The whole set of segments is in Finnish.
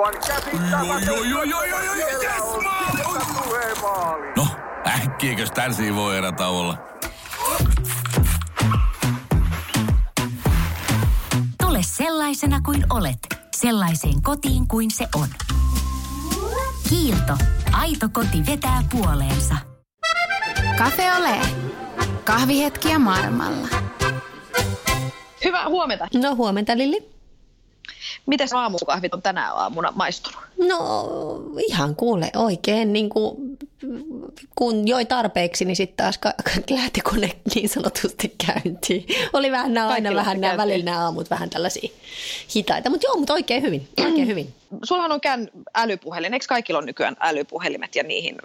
Aivan yes, maali! No, äkkiäkös tän voi erä olla? Tule sellaisena kuin olet, sellaiseen kotiin kuin se on. Kiilto. Aito koti vetää puoleensa. Cafe Ole. Kahvihetkiä maailmalla. Hyvää huomenta. No huomenta Lilli. Miten aamukahvit on tänä aamuna maistunut? No ihan kuule oikein niin kuin, kun joi tarpeeksi, niin sitten taas ka- lähti kone niin sanotusti käyntiin. Oli vähän nämä, aina vähän nämä välillä nämä aamut vähän tällaisia hitaita, mutta joo, mutta oikein hyvin, oikein hyvin. Sullahan on kään älypuhelin, eikö kaikilla on nykyään älypuhelimet ja niihin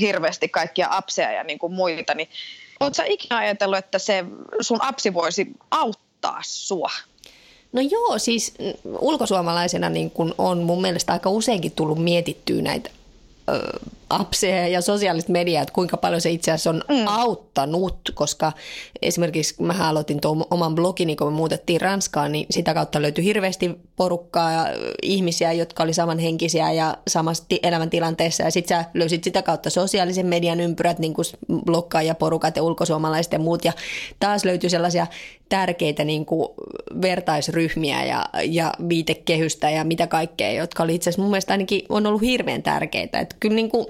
hirveästi kaikkia appseja ja niin kuin muita, niin oletko sä ikinä ajatellut, että se sun appsi voisi auttaa sua? No joo, siis ulkosuomalaisena niin kun on mun mielestä aika useinkin tullut mietittyä näitä ö, appseja ja sosiaalista mediaa, että kuinka paljon se itse asiassa on mm. auttanut, koska esimerkiksi kun mä aloitin tuon oman blogini, kun me muutettiin Ranskaan, niin sitä kautta löytyi hirveästi porukkaa ja ihmisiä, jotka oli samanhenkisiä ja samassa elämäntilanteessa ja sitten sä löysit sitä kautta sosiaalisen median ympyrät, niin kuin porukat ja ulkosuomalaiset ja muut ja taas löytyi sellaisia tärkeitä niin kuin vertaisryhmiä ja, ja viitekehystä ja mitä kaikkea, jotka oli itse asiassa mun mielestä ainakin on ollut hirveän tärkeitä. Että kyllä, niin kuin,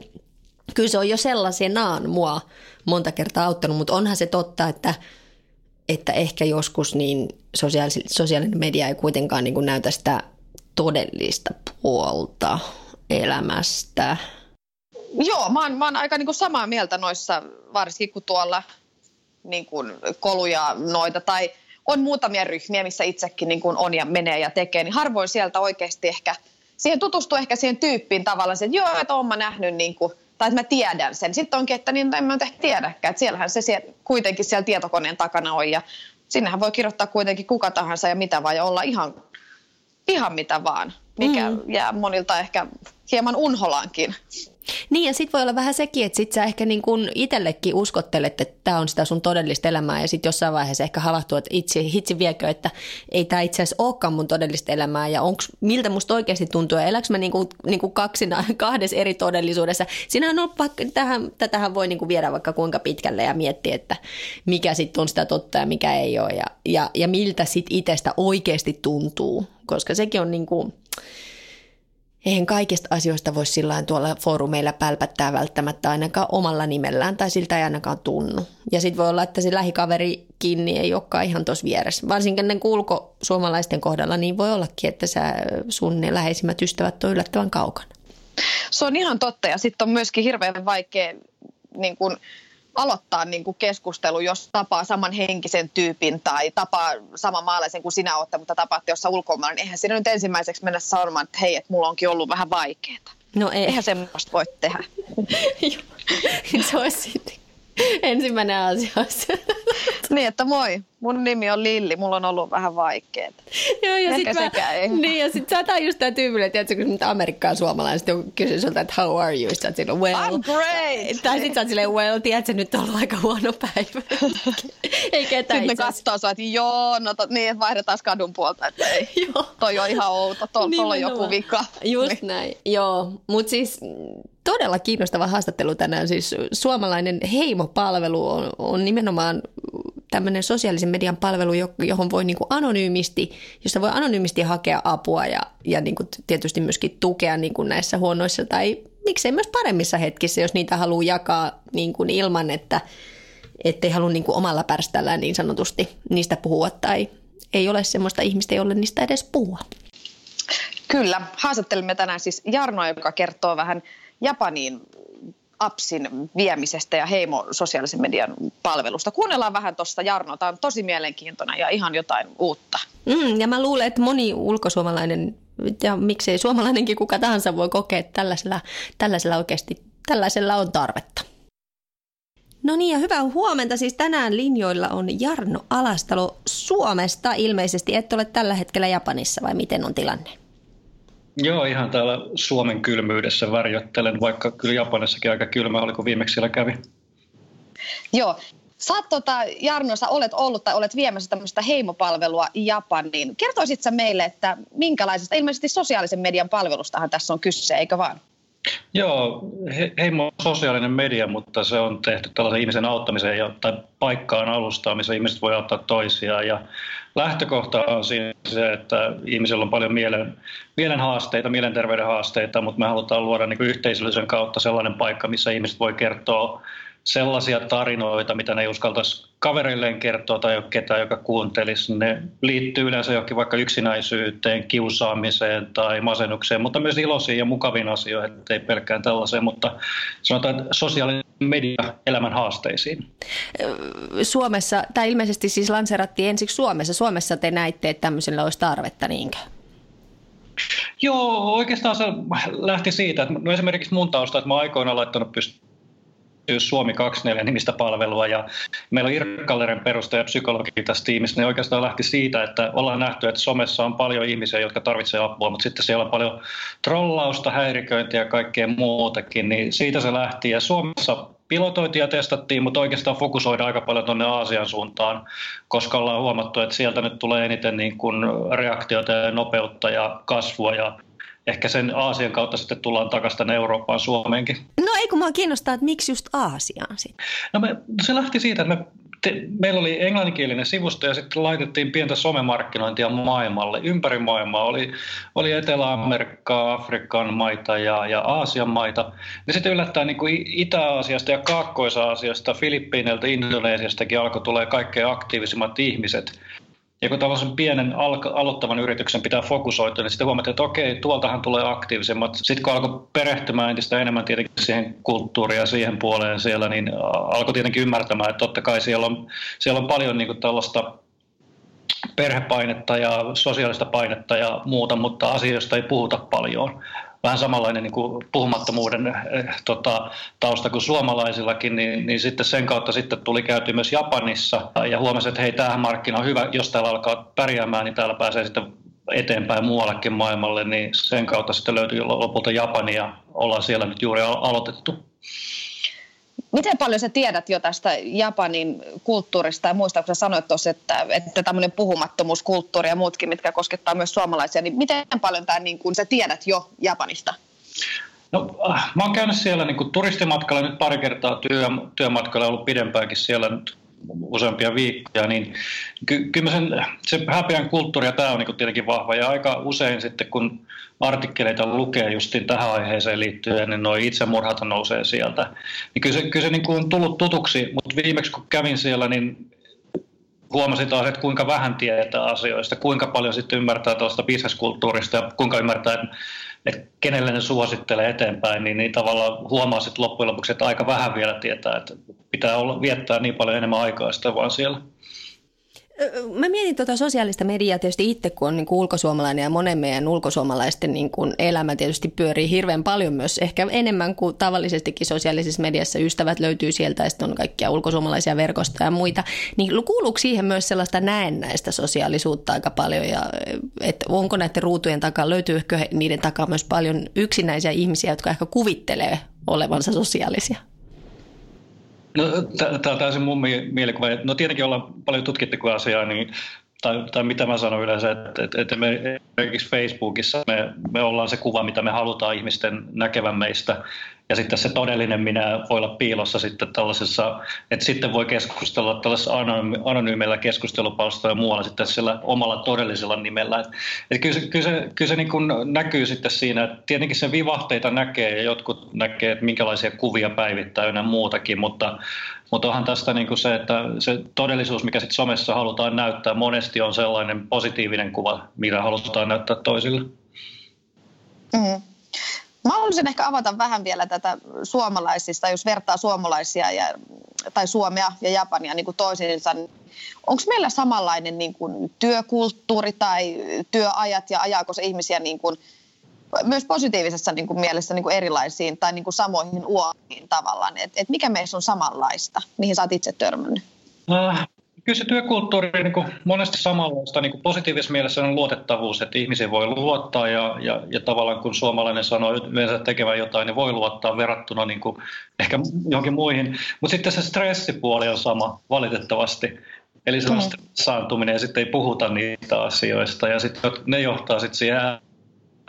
kyllä se on jo sellaisenaan mua monta kertaa auttanut, mutta onhan se totta, että, että ehkä joskus niin sosiaalinen, sosiaalinen media ei kuitenkaan niin kuin näytä sitä todellista puolta elämästä. Joo, mä oon, mä oon aika niin kuin samaa mieltä noissa, varsinkin kun tuolla niin kuin koluja noita tai on muutamia ryhmiä, missä itsekin niin kuin on ja menee ja tekee, niin harvoin sieltä oikeasti ehkä, siihen tutustuu ehkä siihen tyyppiin tavallaan, että joo, että oon mä nähnyt niin kuin, tai että mä tiedän sen. Sitten onkin, että niin, en mä ehkä tiedäkään, että siellähän se siellä, kuitenkin siellä tietokoneen takana on ja sinnehän voi kirjoittaa kuitenkin kuka tahansa ja mitä vaan ja olla ihan, ihan mitä vaan, mikä mm. jää monilta ehkä hieman unholaankin. Niin ja sitten voi olla vähän sekin, että sit sä ehkä niin kun itsellekin uskottelet, että tämä on sitä sun todellista elämää ja sitten jossain vaiheessa ehkä havahtuu, että itse, hitsi viekö, että ei tämä itse asiassa olekaan mun todellista elämää ja onks, miltä musta oikeasti tuntuu ja eläks mä niin kuin, niin kuin kaksina, kahdessa eri todellisuudessa. Siinähän on vaikka, tähän, tätähän voi niin kuin viedä vaikka kuinka pitkälle ja miettiä, että mikä sitten on sitä totta ja mikä ei ole ja, ja, ja miltä sitten itsestä oikeasti tuntuu, koska sekin on niin kuin, eihän kaikista asioista voi sillä tuolla foorumeilla pälpättää välttämättä ainakaan omalla nimellään tai siltä ei ainakaan tunnu. Ja sitten voi olla, että se lähikaverikin niin ei olekaan ihan tuossa vieressä. Varsinkin ne kulko suomalaisten kohdalla niin voi ollakin, että sä, sun ne läheisimmät ystävät on yllättävän kaukana. Se on ihan totta ja sitten on myöskin hirveän vaikea niin kun, aloittaa niin kuin keskustelu, jos tapaa saman henkisen tyypin tai tapaa saman maalaisen kuin sinä olette, mutta tapaatte jossain ulkomailla, niin eihän siinä nyt ensimmäiseksi mennä sanomaan, että hei, että mulla onkin ollut vähän vaikeaa. No ei. Eihän semmoista voi tehdä. se olisi ensimmäinen asia. niin, että moi, mun nimi on Lilli, mulla on ollut vähän vaikeaa. Joo, ja sitten niin, ja sit sä just tää tyypillä, että tiedätkö, kun Amerikkaan suomalaiset on kysynyt sulta, että how are you? Sä well. I'm great! Tai sit sä oot silleen, well, tiedätkö, nyt on ollut aika huono päivä. ei ketään Sitten ne katsoo sua, että joo, no to, niin, että vaihdetaan kadun puolta, että ei, joo. toi on ihan outo, tuolla on joku vika. Just niin. näin, joo. Mutta siis todella kiinnostava haastattelu tänään. Siis suomalainen heimopalvelu on, on nimenomaan tämmöinen sosiaalisen median palvelu, johon voi niin kuin anonyymisti, josta voi anonyymisti hakea apua ja, ja niin kuin tietysti myöskin tukea niin kuin näissä huonoissa tai miksei myös paremmissa hetkissä, jos niitä haluaa jakaa niin kuin ilman, että ettei halua niin kuin omalla pärställä niin sanotusti niistä puhua tai ei ole semmoista ihmistä, jolle niistä edes puhua. Kyllä. Haastattelimme tänään siis Jarnoa, joka kertoo vähän Japaniin appsin viemisestä ja Heimo sosiaalisen median palvelusta. Kuunnellaan vähän tuosta Jarno, tämä on tosi mielenkiintoinen ja ihan jotain uutta. Mm, ja mä luulen, että moni ulkosuomalainen ja miksei suomalainenkin kuka tahansa voi kokea, että tällaisella, tällaisella oikeasti tällaisella on tarvetta. No niin ja hyvää huomenta. Siis tänään linjoilla on Jarno Alastalo Suomesta. Ilmeisesti et ole tällä hetkellä Japanissa vai miten on tilanne? Joo, ihan täällä Suomen kylmyydessä värjöttelen, vaikka kyllä Japanissakin aika kylmä oli, kun viimeksi siellä kävi. Joo, Sä tota, Jarno, sä olet ollut tai olet viemässä tämmöistä heimopalvelua Japaniin. Kertoisit sä meille, että minkälaisesta, ilmeisesti sosiaalisen median palvelustahan tässä on kyse, eikö vaan? Joo, he, Heimo on sosiaalinen media, mutta se on tehty tällaisen ihmisen auttamiseen ja, tai paikkaan alustaa, missä ihmiset voi auttaa toisiaan. Ja lähtökohta on siinä se, että ihmisillä on paljon mielen, mielen haasteita, mielenterveyden haasteita, mutta me halutaan luoda niin yhteisöllisen kautta sellainen paikka, missä ihmiset voi kertoa sellaisia tarinoita, mitä ne ei uskaltaisi kavereilleen kertoa tai ole ketään, joka kuuntelisi. Ne liittyy yleensä johonkin vaikka yksinäisyyteen, kiusaamiseen tai masennukseen, mutta myös iloisiin ja mukaviin asioihin, ei pelkkään tällaiseen, mutta sanotaan sosiaalinen media elämän haasteisiin. Suomessa, tai ilmeisesti siis lanserattiin ensiksi Suomessa. Suomessa te näitte, että tämmöisellä olisi tarvetta, niinkö? Joo, oikeastaan se lähti siitä, että no esimerkiksi mun tausta, että mä aikoinaan laittanut pystyyn Suomi 24 nimistä palvelua ja meillä on Irkkalleren perustaja psykologi tässä tiimissä, niin oikeastaan lähti siitä, että ollaan nähty, että somessa on paljon ihmisiä, jotka tarvitsevat apua, mutta sitten siellä on paljon trollausta, häiriköintiä ja kaikkea muutakin, niin siitä se lähti. Ja Suomessa pilotoitiin ja testattiin, mutta oikeastaan fokusoidaan aika paljon tuonne Aasian suuntaan, koska ollaan huomattu, että sieltä nyt tulee eniten niin kuin reaktiota ja nopeutta ja kasvua ja ehkä sen Aasian kautta sitten tullaan takaisin tänne Eurooppaan Suomeenkin. No ei kun mä kiinnostaa, että miksi just Aasiaan sitten? No me, se lähti siitä, että me te, meillä oli englanninkielinen sivusto ja sitten laitettiin pientä somemarkkinointia maailmalle. Ympäri maailmaa oli, oli Etelä-Amerikkaa, Afrikan maita ja, ja Aasian maita. Ja sitten yllättäen niin kuin Itä-Aasiasta ja Kaakkois-Aasiasta, Filippiineiltä, Indonesiastakin alkoi tulee kaikkein aktiivisimmat ihmiset. Ja kun tällaisen pienen al- aloittavan yrityksen pitää fokusoitua, niin sitten huomattiin, että okei, tuoltahan tulee aktiivisemmat. Sitten kun alkoi perehtymään entistä enemmän tietenkin siihen kulttuuriin ja siihen puoleen siellä, niin alkoi tietenkin ymmärtämään, että totta kai siellä on, siellä on paljon niin tällaista perhepainetta ja sosiaalista painetta ja muuta, mutta asioista ei puhuta paljon vähän samanlainen niin kuin puhumattomuuden eh, tota, tausta kuin suomalaisillakin, niin, niin sitten sen kautta sitten tuli käyty myös Japanissa. Ja huomasi, että hei, tämähän markkina on hyvä, jos täällä alkaa pärjäämään, niin täällä pääsee sitten eteenpäin muuallekin maailmalle, niin sen kautta sitten löytyi lopulta Japania. Ja ollaan siellä nyt juuri aloitettu. Miten paljon sä tiedät jo tästä Japanin kulttuurista ja muista, kun sä sanoit tuossa, että, että tämmöinen puhumattomuuskulttuuri ja muutkin, mitkä koskettaa myös suomalaisia, niin miten paljon tämä, niin kun sä tiedät jo Japanista? No, äh, mä oon käynyt siellä niin kuin turistimatkalla nyt pari kertaa työ, työmatkalla, ollut pidempäänkin siellä nyt useampia viikkoja, niin ky- kyllä sen, se häpeän kulttuuri ja tämä on niin tietenkin vahva. Ja aika usein sitten, kun artikkeleita lukee justiin tähän aiheeseen liittyen, niin nuo itsemurhat nousee sieltä. Niin kyllä se, kyllä se niin kuin on tullut tutuksi, mutta viimeksi kun kävin siellä, niin huomasin taas, että kuinka vähän tietää asioista, kuinka paljon sitten ymmärtää tuosta bisneskulttuurista ja kuinka ymmärtää, että, että kenelle ne suosittelee eteenpäin, niin, niin tavallaan huomaa sitten loppujen lopuksi, että aika vähän vielä tietää, että pitää olla, viettää niin paljon enemmän aikaa sitä vaan siellä. Mä mietin tuota sosiaalista mediaa tietysti itse, kun on niin kuin ulkosuomalainen ja monen meidän ulkosuomalaisten niin kuin elämä tietysti pyörii hirveän paljon myös, ehkä enemmän kuin tavallisestikin sosiaalisessa mediassa. Ystävät löytyy sieltä ja sitten on kaikkia ulkosuomalaisia verkostoja ja muita. Niin kuuluuko siihen myös sellaista näennäistä sosiaalisuutta aika paljon ja että onko näiden ruutujen takaa, löytyykö niiden takaa myös paljon yksinäisiä ihmisiä, jotka ehkä kuvittelee olevansa sosiaalisia? No, tämä on täysin mun mielikuva. No tietenkin ollaan paljon tutkittu asiaa, niin tai, tai mitä mä sanon yleensä, että, että, että me esimerkiksi Facebookissa me, me ollaan se kuva, mitä me halutaan ihmisten näkevän meistä. Ja sitten se todellinen minä voi olla piilossa sitten tällaisessa, että sitten voi keskustella tällaisessa anonyymeillä keskustelupalstoilla ja muualla sitten sillä omalla todellisella nimellä. Että kyllä se, kyllä se, kyllä se niin kuin näkyy sitten siinä, että tietenkin se vivahteita näkee ja jotkut näkee, että minkälaisia kuvia päivittää ja muutakin, mutta, mutta onhan tästä niin se, että se todellisuus, mikä sitten somessa halutaan näyttää, monesti on sellainen positiivinen kuva, mitä halutaan näyttää toisille. Mm. Mä haluaisin ehkä avata vähän vielä tätä suomalaisista, jos vertaa suomalaisia ja, tai Suomea ja Japania niin kuin toisiinsa. Onko meillä samanlainen niin kuin työkulttuuri tai työajat ja ajaako se ihmisiä niin kuin, myös positiivisessa niin kuin mielessä niin kuin erilaisiin tai niin kuin samoihin uomiin tavallaan? Et, et mikä meissä on samanlaista? Mihin sä oot itse törmännyt? Äh, Kyllä se työkulttuuri niin kuin monesti samanlaista niin kuin positiivisessa mielessä on luotettavuus, että ihmisiin voi luottaa ja, ja, ja tavallaan kun suomalainen sanoo yleensä tekevän jotain, niin voi luottaa verrattuna niin kuin ehkä johonkin muihin. Mutta sitten se stressipuoli on sama valitettavasti. Eli se on mm. saantuminen ja sitten ei puhuta niistä asioista ja sitten ne johtaa sitten siihen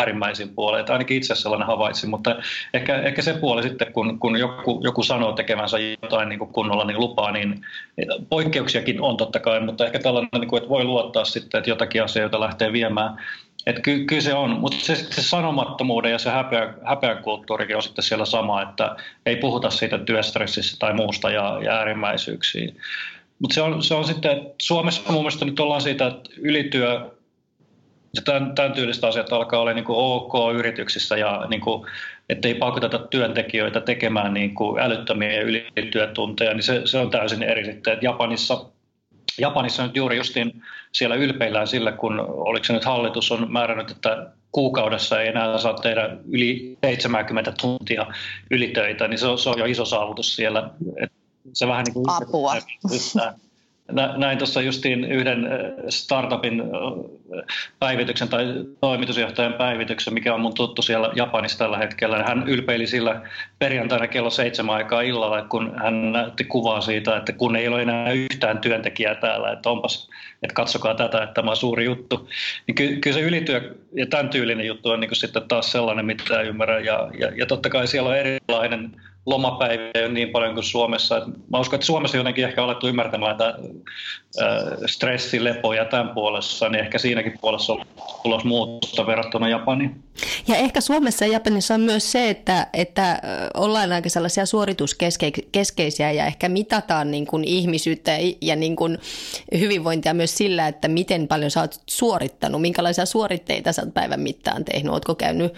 äärimmäisin puoleen. Ainakin itse sellainen havaitsin, mutta ehkä, ehkä se puoli sitten, kun, kun joku, joku sanoo tekevänsä jotain niin kuin kunnolla niin lupaa, niin poikkeuksiakin on totta kai, mutta ehkä tällainen, niin kuin, että voi luottaa sitten, että jotakin asioita lähtee viemään. Että ky, kyllä se on, mutta se, se sanomattomuuden ja se häpeä, häpeäkulttuurikin on sitten siellä sama, että ei puhuta siitä työstressistä tai muusta ja, ja äärimmäisyyksiin. Mutta se on, se on sitten, että Suomessa mun mielestä nyt ollaan siitä, että ylityö tämän, tämän tyylistä asiat alkaa olla niin kuin ok yrityksissä ja niin kuin, ettei pakoteta työntekijöitä tekemään niin kuin älyttömiä ylityötunteja, niin se, se on täysin eri sitten. Että Japanissa, Japanissa nyt juuri justiin siellä ylpeillään sillä, kun oliko se nyt hallitus on määrännyt, että kuukaudessa ei enää saa tehdä yli 70 tuntia ylitöitä, niin se on, se on jo iso saavutus siellä. Et se vähän niin kuin Apua. Näin tuossa justiin yhden startupin päivityksen tai toimitusjohtajan päivityksen, mikä on mun tuttu siellä Japanissa tällä hetkellä. Hän ylpeili sillä perjantaina kello seitsemän aikaa illalla, kun hän näytti kuvaa siitä, että kun ei ole enää yhtään työntekijää täällä, että onpas, että katsokaa tätä, että tämä on suuri juttu. Niin ky- kyllä se ylityö ja tämän tyylinen juttu on niin sitten taas sellainen, mitä ymmärrän. Ja, ja, ja totta kai siellä on erilainen lomapäiviä niin paljon kuin Suomessa. Mä uskon, että Suomessa jotenkin ehkä alettu ymmärtämään tämä stressi, lepo ja tämän puolessa, niin ehkä siinäkin puolessa on tulos muutosta verrattuna Japaniin. Ja ehkä Suomessa ja Japanissa on myös se, että, että ollaan aika sellaisia suorituskeskeisiä ja ehkä mitataan niin kuin ihmisyyttä ja niin kuin hyvinvointia myös sillä, että miten paljon sä oot suorittanut, minkälaisia suoritteita sä oot päivän mittaan tehnyt, ootko käynyt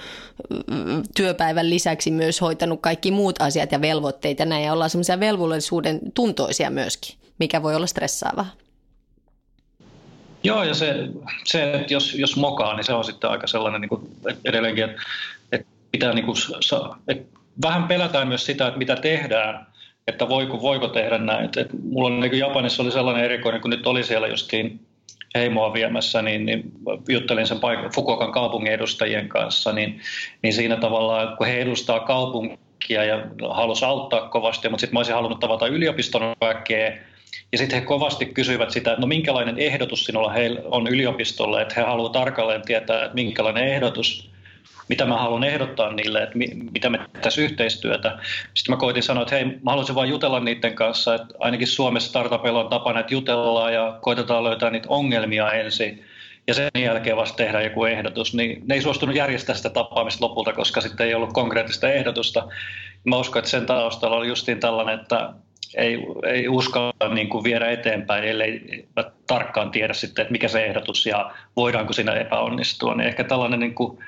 työpäivän lisäksi myös hoitanut kaikki muut asiat ja velvoitteet ja näin, ja ollaan semmoisia velvollisuuden tuntoisia myöskin, mikä voi olla stressaavaa. Joo, ja se, se että jos, jos mokaa, niin se on sitten aika sellainen niin kuin edelleenkin, että, että pitää niin kuin, että vähän pelätään myös sitä, että mitä tehdään, että voiko, voiko tehdä näin. Että, että mulla on, niin Japanissa oli sellainen erikoinen, kun nyt oli siellä justiin heimoa viemässä, niin, niin juttelin sen paikan Fukuokan kaupungin edustajien kanssa, niin, niin siinä tavalla, kun he edustaa kaupunkia ja halusi auttaa kovasti, mutta sitten mä olisin halunnut tavata yliopiston väkeä, ja sitten he kovasti kysyivät sitä, että no minkälainen ehdotus sinulla on yliopistolle, että he haluavat tarkalleen tietää, että minkälainen ehdotus, mitä mä haluan ehdottaa niille, että mi, mitä me tässä yhteistyötä. Sitten mä koitin sanoa, että hei, mä haluaisin vain jutella niiden kanssa, että ainakin Suomessa startupeilla on tapana, että jutellaan ja koitetaan löytää niitä ongelmia ensin ja sen jälkeen vasta tehdään joku ehdotus, niin ne ei suostunut järjestää sitä tapaamista lopulta, koska sitten ei ollut konkreettista ehdotusta. Mä uskon, että sen taustalla oli justiin tällainen, että ei, ei uskalla niin kuin viedä eteenpäin, ellei tarkkaan tiedä sitten, että mikä se ehdotus ja voidaanko siinä epäonnistua. Niin ehkä tällainen niin kuin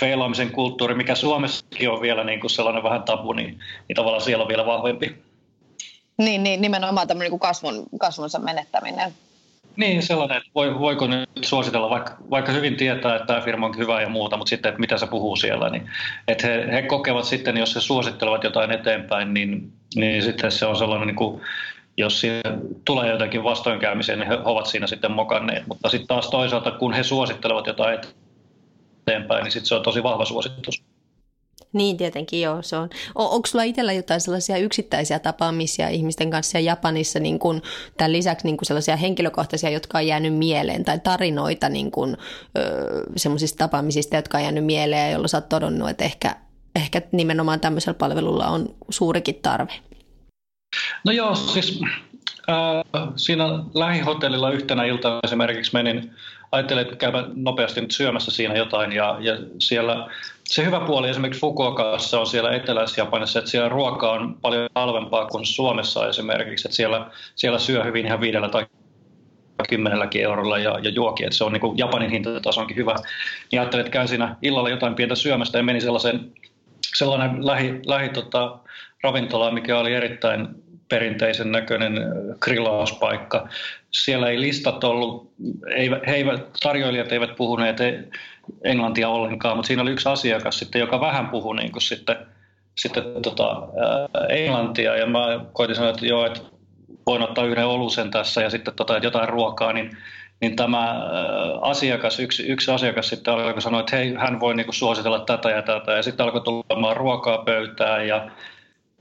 feilaamisen kulttuuri, mikä Suomessakin on vielä niin kuin sellainen vähän tabu, niin, niin tavallaan siellä on vielä vahvempi. Niin, niin nimenomaan tämmöinen niin kasvun, kasvunsa menettäminen. Niin, sellainen, että voi, voiko nyt suositella, vaikka, vaikka hyvin tietää, että tämä firma on hyvä ja muuta, mutta sitten, että mitä se puhuu siellä, niin että he, he kokevat sitten, jos he suosittelevat jotain eteenpäin, niin, niin sitten se on sellainen, niin kuin, jos siinä tulee jotakin vastoinkäymisiä, niin he ovat siinä sitten mokanneet, mutta sitten taas toisaalta, kun he suosittelevat jotain eteenpäin, niin sitten se on tosi vahva suositus. Niin, tietenkin joo. Se on. on onko sulla itsellä jotain sellaisia yksittäisiä tapaamisia ihmisten kanssa Japanissa niin kun, tämän lisäksi niin kun sellaisia henkilökohtaisia, jotka on jäänyt mieleen, tai tarinoita niin kun, semmoisista tapaamisista, jotka on jäänyt mieleen ja jolla sä oot todonnut, että ehkä, ehkä nimenomaan tämmöisellä palvelulla on suurikin tarve? No joo, siis äh, siinä lähihotellilla yhtenä iltana esimerkiksi menin, ajattelin, että käydä nopeasti nyt syömässä siinä jotain. Ja, ja siellä se hyvä puoli esimerkiksi Fukuokassa on siellä Etelä-Japanissa, että siellä ruoka on paljon halvempaa kuin Suomessa esimerkiksi, että siellä, siellä syö hyvin ihan viidellä tai kymmenelläkin eurolla ja, ja juoki, että se on niin Japanin hintataso onkin hyvä. Niin ajattelin, että käyn siinä illalla jotain pientä syömästä ja meni sellaisen, sellainen lähi, lähi tota, ravintola, mikä oli erittäin perinteisen näköinen grillauspaikka. Siellä ei listat ollut, ei, he eivät, tarjoilijat eivät puhuneet englantia ollenkaan, mutta siinä oli yksi asiakas sitten, joka vähän puhui niin kuin sitten, sitten tota, englantia ja mä koitin sanoa, että joo, että voin ottaa yhden olusen tässä ja sitten tota, jotain ruokaa, niin niin tämä asiakas, yksi, yksi asiakas sitten alkoi sanoa, että hei, hän voi niin suositella tätä ja tätä. Ja sitten alkoi tulemaan ruokaa pöytään ja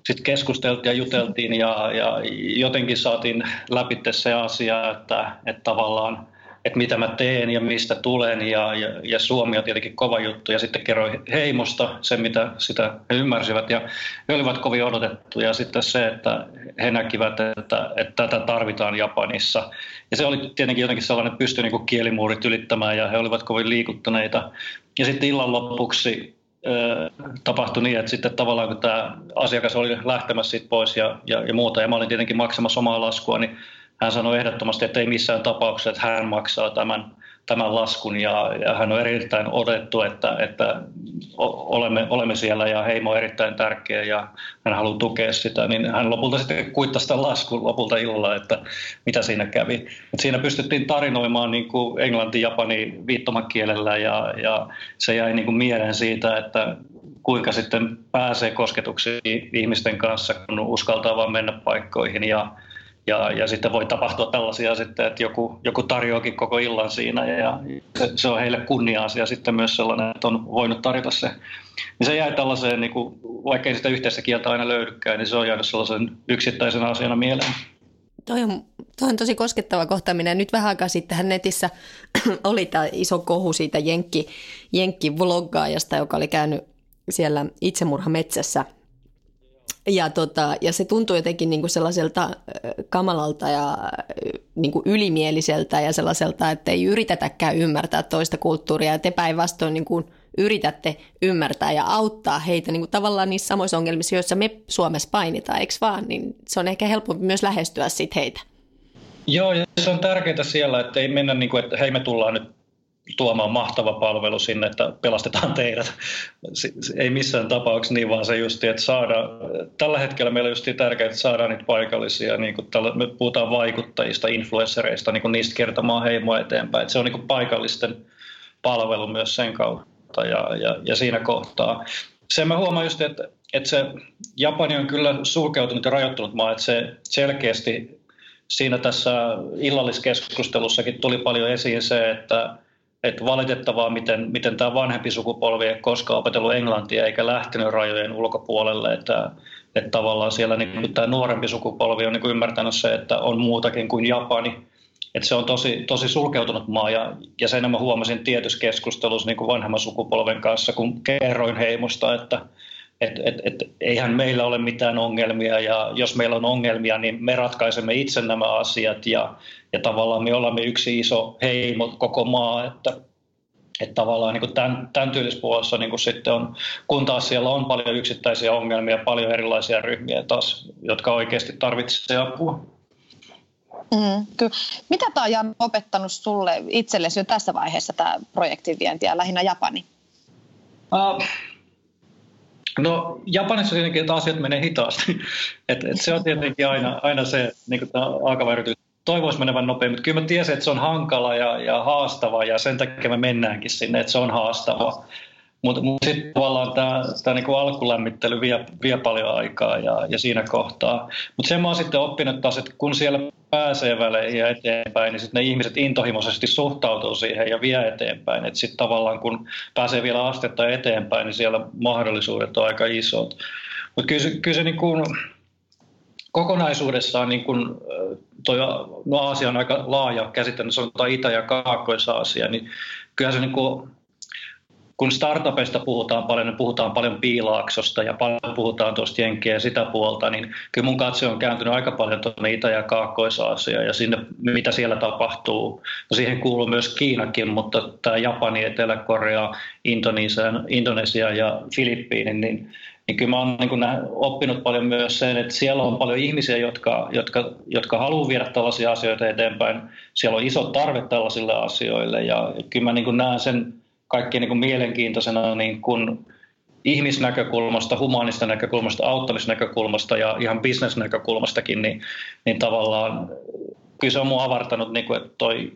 sitten keskusteltiin ja juteltiin ja, ja jotenkin saatiin läpi se asia, että, että tavallaan että mitä mä teen ja mistä tulen ja, ja, ja Suomi on tietenkin kova juttu. Ja sitten kerroin heimosta se, mitä sitä he ymmärsivät ja he olivat kovin odotettu ja sitten se, että he näkivät, että, että tätä tarvitaan Japanissa. Ja se oli tietenkin jotenkin sellainen, että pystyi niin kielimuurit ylittämään ja he olivat kovin liikuttuneita. Ja sitten illan lopuksi tapahtui niin, että sitten tavallaan kun tämä asiakas oli lähtemässä siitä pois ja, ja, ja muuta, ja mä olin tietenkin maksamassa omaa laskua, niin hän sanoi ehdottomasti, että ei missään tapauksessa, että hän maksaa tämän, tämän laskun ja, ja hän on erittäin odotettu, että, että olemme, olemme siellä ja heimo on erittäin tärkeä ja hän haluaa tukea sitä, niin hän lopulta sitten kuittasi tämän laskun lopulta illalla, että mitä siinä kävi. Et siinä pystyttiin tarinoimaan niin kuin englanti, japani viittomakielellä ja, ja se jäi niin kuin mieleen siitä, että kuinka sitten pääsee kosketuksiin ihmisten kanssa, kun uskaltaa vaan mennä paikkoihin ja ja, ja sitten voi tapahtua tällaisia sitten, että joku, joku tarjoakin koko illan siinä ja se, se on heille kunnia-asia sitten myös sellainen, että on voinut tarjota se. Niin se jäi tällaiseen, niin kuin, vaikka ei sitä yhteistä kieltä aina löydykään, niin se on jäänyt sellaisen yksittäisen asiana mieleen. Toi on, toi on tosi koskettava kohtaaminen. Nyt vähän aikaa sitten netissä oli tämä iso kohu siitä Jenkki, Jenkki-vloggaajasta, joka oli käynyt siellä itsemurhametsässä – ja, tota, ja se tuntuu jotenkin niin kuin sellaiselta kamalalta ja niin kuin ylimieliseltä ja sellaiselta, että ei yritetäkään ymmärtää toista kulttuuria. Te päinvastoin niin kuin yritätte ymmärtää ja auttaa heitä niin kuin tavallaan niissä samoissa ongelmissa, joissa me Suomessa painitaan, eikö vaan? Niin se on ehkä helpompi myös lähestyä sit heitä. Joo, ja se on tärkeää siellä, että ei mennä niin kuin, että hei me tullaan nyt tuomaan mahtava palvelu sinne, että pelastetaan teidät. Ei missään tapauksessa niin, vaan se just, että saada, tällä hetkellä meillä on just tärkeää, että saadaan niitä paikallisia, niin kuin tällä, me puhutaan vaikuttajista, influenssereista, niin kuin niistä kertomaan heimoa eteenpäin. Että se on niin kuin paikallisten palvelu myös sen kautta ja, ja, ja siinä kohtaa. Sen mä huomaan just, että, että se Japani on kyllä sulkeutunut ja rajoittunut maa, että se selkeästi siinä tässä illalliskeskustelussakin tuli paljon esiin se, että että valitettavaa, miten, miten tämä vanhempi sukupolvi ei koskaan opetellut englantia eikä lähtenyt rajojen ulkopuolelle, että, että tavallaan siellä niin kuin tämä nuorempi sukupolvi on niin kuin ymmärtänyt se, että on muutakin kuin Japani, että se on tosi, tosi sulkeutunut maa ja, ja sen mä huomasin tietyssä keskustelussa niin vanhemman sukupolven kanssa, kun kerroin heimosta, että et, et, et, eihän meillä ole mitään ongelmia ja jos meillä on ongelmia, niin me ratkaisemme itse nämä asiat ja, ja tavallaan me olemme yksi iso heimo koko maa, että, että tavallaan niin tämän, tämän tyylispuolessa niin sitten on, kun taas siellä on paljon yksittäisiä ongelmia, paljon erilaisia ryhmiä taas, jotka oikeasti tarvitsevat apua. Mm, kyllä. Mitä tämä on opettanut sulle itsellesi jo tässä vaiheessa tämä projektin vienti ja lähinnä Japani? Uh, No Japanissa tietenkin, että asiat menee hitaasti. et, et se on tietenkin aina, aina se niin alkava Toivoisi menevän nopeammin, mutta kyllä mä tiesin, että se on hankala ja, ja haastava ja sen takia me mennäänkin sinne, että se on haastava. Mutta mut sitten tavallaan tämä niinku alkulämmittely vie, vie paljon aikaa ja, ja siinä kohtaa. Mutta sen mä oon sitten oppinut taas, että kun siellä pääsee väleihin ja eteenpäin, niin sitten ne ihmiset intohimoisesti suhtautuu siihen ja vie eteenpäin. Että sitten tavallaan kun pääsee vielä astetta eteenpäin, niin siellä mahdollisuudet on aika isot. Mutta kyllä, kyllä se niin kuin, kokonaisuudessaan niin kun, toi, no Aasia on aika laaja käsite, sanotaan Itä- ja Kaakkois-Aasia, niin kyllähän se niin kuin, kun startupeista puhutaan paljon, niin puhutaan paljon piilaaksosta ja paljon puhutaan tuosta jenkkiä ja sitä puolta, niin kyllä mun katse on kääntynyt aika paljon tuonne Itä- ja kaakkois ja sinne, mitä siellä tapahtuu. No siihen kuuluu myös Kiinakin, mutta tämä Japani, Etelä-Korea, Indonesia, Indonesia ja Filippiini, niin niin kyllä mä oon niin oppinut paljon myös sen, että siellä on paljon ihmisiä, jotka, jotka, jotka haluaa viedä tällaisia asioita eteenpäin. Siellä on iso tarve tällaisille asioille ja kyllä mä niin näen sen kaikkein niin kuin mielenkiintoisena niin kuin ihmisnäkökulmasta, humanista näkökulmasta, auttamisnäkökulmasta ja ihan bisnesnäkökulmastakin, niin, niin tavallaan kyllä se on mun avartanut, niin kuin, että toi,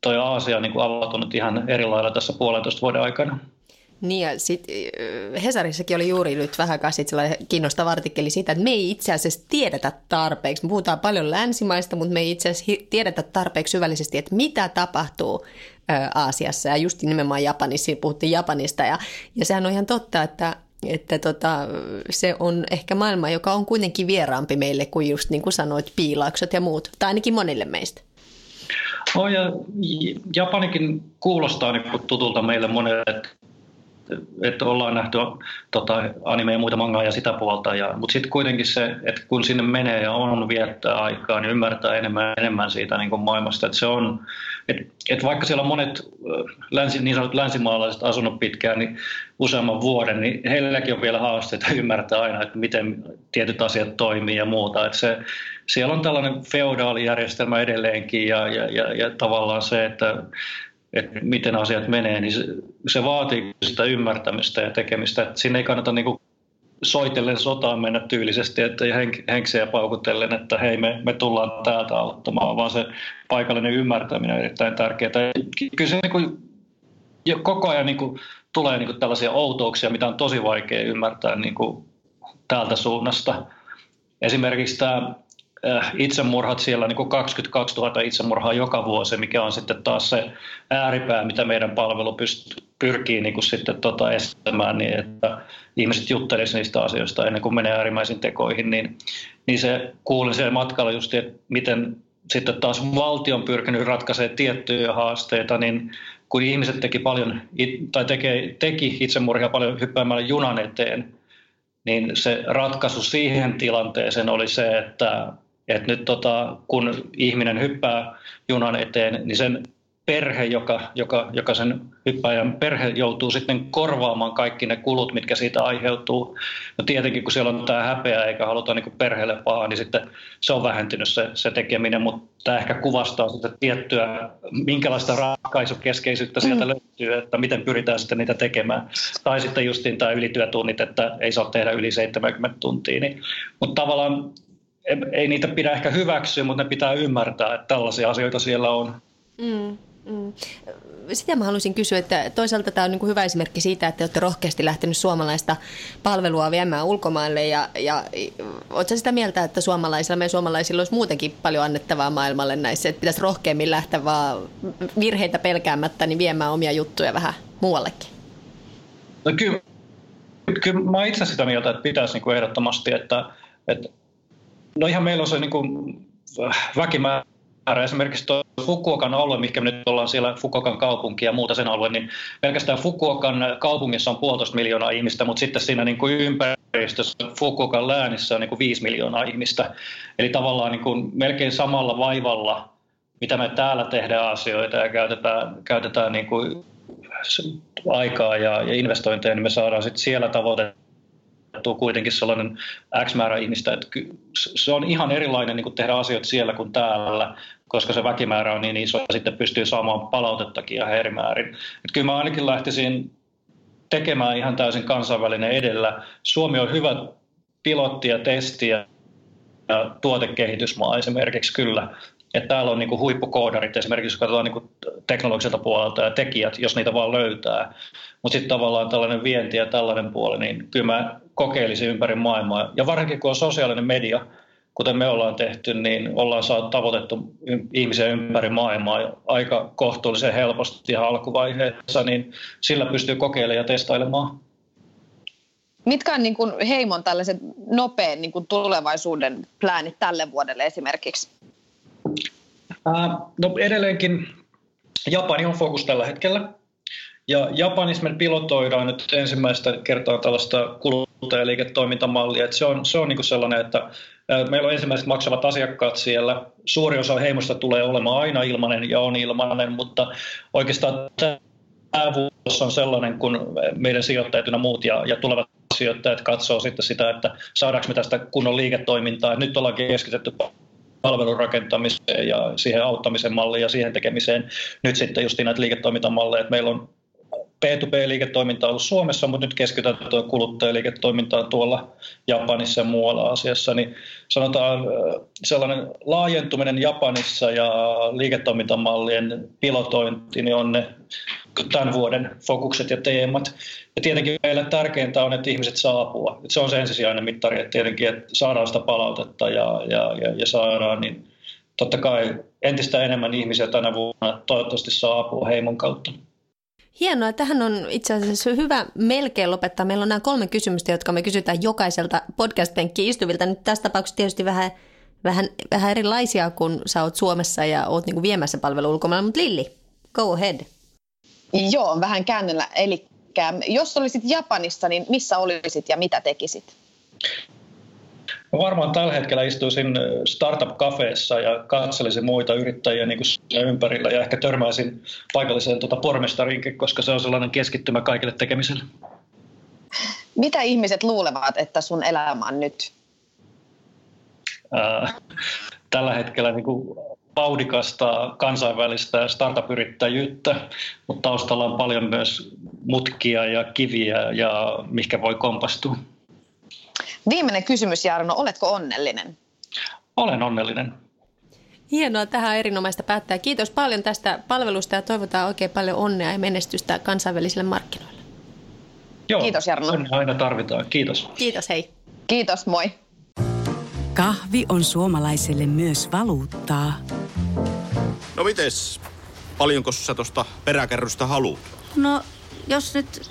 toi Aasia on niin kuin avautunut ihan eri lailla tässä puolentoista vuoden aikana. Niin ja sit, Hesarissakin oli juuri nyt vähän sitten sellainen kiinnostava artikkeli siitä, että me ei itse asiassa tiedetä tarpeeksi. Me puhutaan paljon länsimaista, mutta me ei itse asiassa tiedetä tarpeeksi syvällisesti, että mitä tapahtuu Aasiassa ja just nimenomaan Japanissa, puhuttiin Japanista ja, ja sehän on ihan totta, että että tota, se on ehkä maailma, joka on kuitenkin vieraampi meille kuin just niin kuin sanoit, piilauksot ja muut, tai ainakin monille meistä. Oh, ja Japanikin kuulostaa niin tutulta meille monelle, että ollaan nähty tota, anime ja muita mangaa ja sitä puolta. Ja, mutta sitten kuitenkin se, että kun sinne menee ja on viettää aikaa, niin ymmärtää enemmän, enemmän siitä niin kuin maailmasta. Että se on, että, että vaikka siellä on monet länsi, niin sanotut länsimaalaiset asunut pitkään, niin useamman vuoden, niin heilläkin on vielä haasteita ymmärtää aina, että miten tietyt asiat toimii ja muuta. Että se, siellä on tällainen feodaalijärjestelmä edelleenkin ja, ja, ja, ja tavallaan se, että että miten asiat menee, niin se, se vaatii sitä ymmärtämistä ja tekemistä. Että siinä ei kannata niin kuin soitellen sotaan mennä tyylisesti että henk, henksejä paukutellen, että hei me, me tullaan täältä auttamaan, vaan se paikallinen ymmärtäminen on erittäin tärkeää. Kyllä se niin kuin, koko ajan niin kuin, tulee niin kuin tällaisia outouksia, mitä on tosi vaikea ymmärtää niin kuin, täältä suunnasta. Esimerkiksi tämä itsemurhat siellä niin kuin 22 000 itsemurhaa joka vuosi, mikä on sitten taas se ääripää, mitä meidän palvelu pyrkii niin kuin sitten tota estämään, niin että ihmiset juttelisivat niistä asioista ennen kuin menee äärimmäisiin tekoihin, niin, niin se kuulin siellä matkalla just, että miten sitten taas valtio on pyrkinyt ratkaisemaan tiettyjä haasteita, niin kun ihmiset teki paljon, tai tekee, teki itsemurhia paljon hyppäämällä junan eteen, niin se ratkaisu siihen tilanteeseen oli se, että et nyt tota, kun ihminen hyppää junan eteen, niin sen perhe, joka, joka, joka sen hyppäjän perhe joutuu sitten korvaamaan kaikki ne kulut, mitkä siitä aiheutuu. No tietenkin, kun siellä on tämä häpeä eikä haluta niin perheelle pahaa, niin sitten se on vähentynyt se, se tekeminen, mutta tämä ehkä kuvastaa sitä tiettyä, minkälaista ratkaisukeskeisyyttä sieltä mm. löytyy, että miten pyritään sitten niitä tekemään. Tai sitten justiin tämä ylityötunnit, että ei saa tehdä yli 70 tuntia. Niin, mutta tavallaan ei niitä pidä ehkä hyväksyä, mutta ne pitää ymmärtää, että tällaisia asioita siellä on. Mm, mm. Sitä mä haluaisin kysyä, että toisaalta tämä on niin kuin hyvä esimerkki siitä, että olette rohkeasti lähtenyt suomalaista palvelua viemään ulkomaille ja, ja oletko sitä mieltä, että suomalaisilla, meidän suomalaisilla olisi muutenkin paljon annettavaa maailmalle näissä, että pitäisi rohkeammin lähteä vaan virheitä pelkäämättä niin viemään omia juttuja vähän muuallekin? No kyllä, kyllä mä itse sitä mieltä, että pitäisi niin kuin ehdottomasti, että, että No ihan meillä on se niin kuin väkimäärä. Esimerkiksi tuo Fukuokan alue, mikä me nyt ollaan siellä Fukuokan kaupunki ja muuta sen alue, niin pelkästään Fukuokan kaupungissa on puolitoista miljoonaa ihmistä, mutta sitten siinä niin kuin ympäristössä Fukuokan läänissä on niin kuin viisi miljoonaa ihmistä. Eli tavallaan niin kuin melkein samalla vaivalla, mitä me täällä tehdään asioita ja käytetään, käytetään niin kuin aikaa ja, ja investointeja, niin me saadaan sitten siellä tavoite tuo kuitenkin sellainen X määrä ihmistä, että se on ihan erilainen niin kuin tehdä asioita siellä kuin täällä, koska se väkimäärä on niin iso ja sitten pystyy saamaan palautettakin ihan eri määrin. Että kyllä mä ainakin lähtisin tekemään ihan täysin kansainvälinen edellä. Suomi on hyvä pilotti ja testi ja tuotekehitysmaa esimerkiksi kyllä. Että täällä on niin huippukoodarit esimerkiksi, jos katsotaan niin teknologiselta puolelta ja tekijät, jos niitä vaan löytää. Mutta sitten tavallaan tällainen vienti ja tällainen puoli, niin kyllä mä kokeilisin ympäri maailmaa. Ja varsinkin kun on sosiaalinen media, kuten me ollaan tehty, niin ollaan saatu tavoitettu ihmisiä ympäri maailmaa aika kohtuullisen helposti ihan alkuvaiheessa, niin sillä pystyy kokeilemaan ja testailemaan. Mitkä on niin kuin Heimon tällaiset nopean niin kuin tulevaisuuden pläänit tälle vuodelle esimerkiksi? no edelleenkin Japani on fokus tällä hetkellä. Ja Japanissa me pilotoidaan nyt ensimmäistä kertaa tällaista kuluttajaliiketoimintamallia. Että se on, se on niin sellainen, että meillä on ensimmäiset maksavat asiakkaat siellä. Suuri osa heimosta tulee olemaan aina ilmainen ja on ilmainen, mutta oikeastaan tämä vuosi on sellainen, kun meidän sijoittajat ja muut ja, ja tulevat sijoittajat katsoo sitten sitä, että saadaanko me tästä kunnon liiketoimintaa. Nyt ollaan keskitetty palvelun rakentamiseen ja siihen auttamisen malliin ja siihen tekemiseen. Nyt sitten just näitä liiketoimintamalleja, että meillä on P2P-liiketoiminta ollut Suomessa, mutta nyt keskitytään tuo kuluttajaliiketoimintaan tuolla Japanissa ja muualla asiassa, niin sanotaan sellainen laajentuminen Japanissa ja liiketoimintamallien pilotointi niin on ne tämän vuoden fokukset ja teemat. Ja tietenkin meille tärkeintä on, että ihmiset saa apua. Että se on se ensisijainen mittari, että tietenkin että saadaan sitä palautetta ja, ja, ja, ja saadaan, niin totta kai entistä enemmän ihmisiä tänä vuonna toivottavasti saa apua heimon kautta. Hienoa. Tähän on itse asiassa hyvä melkein lopettaa. Meillä on nämä kolme kysymystä, jotka me kysytään jokaiselta podcast-penkkiin istuvilta. Nyt tässä tapauksessa tietysti vähän, vähän, vähän erilaisia, kun sä oot Suomessa ja oot niin viemässä palvelu ulkomailla. Mutta Lilli, go ahead. Joo, vähän käännellä. Eli jos olisit Japanissa, niin missä olisit ja mitä tekisit? Mä varmaan tällä hetkellä istuisin startup-kafeessa ja katselisin muita yrittäjiä niin kuin ympärillä ja ehkä törmäisin paikalliseen tuota pormestariinkin, koska se on sellainen keskittymä kaikille tekemiselle. Mitä ihmiset luulevat, että sun elämä on nyt? Äh, tällä hetkellä niin kuin vauhdikasta kansainvälistä startup-yrittäjyyttä, mutta taustalla on paljon myös mutkia ja kiviä ja mikä voi kompastua. Viimeinen kysymys, Jarno. Oletko onnellinen? Olen onnellinen. Hienoa, tähän erinomaista päättää. Kiitos paljon tästä palvelusta ja toivotaan oikein paljon onnea ja menestystä kansainvälisille markkinoille. Joo, Kiitos Jarno. aina tarvitaan. Kiitos. Kiitos, hei. Kiitos, moi. Kahvi on suomalaiselle myös valuuttaa. No mites? Paljonko sä tosta peräkärrystä haluat? No, jos nyt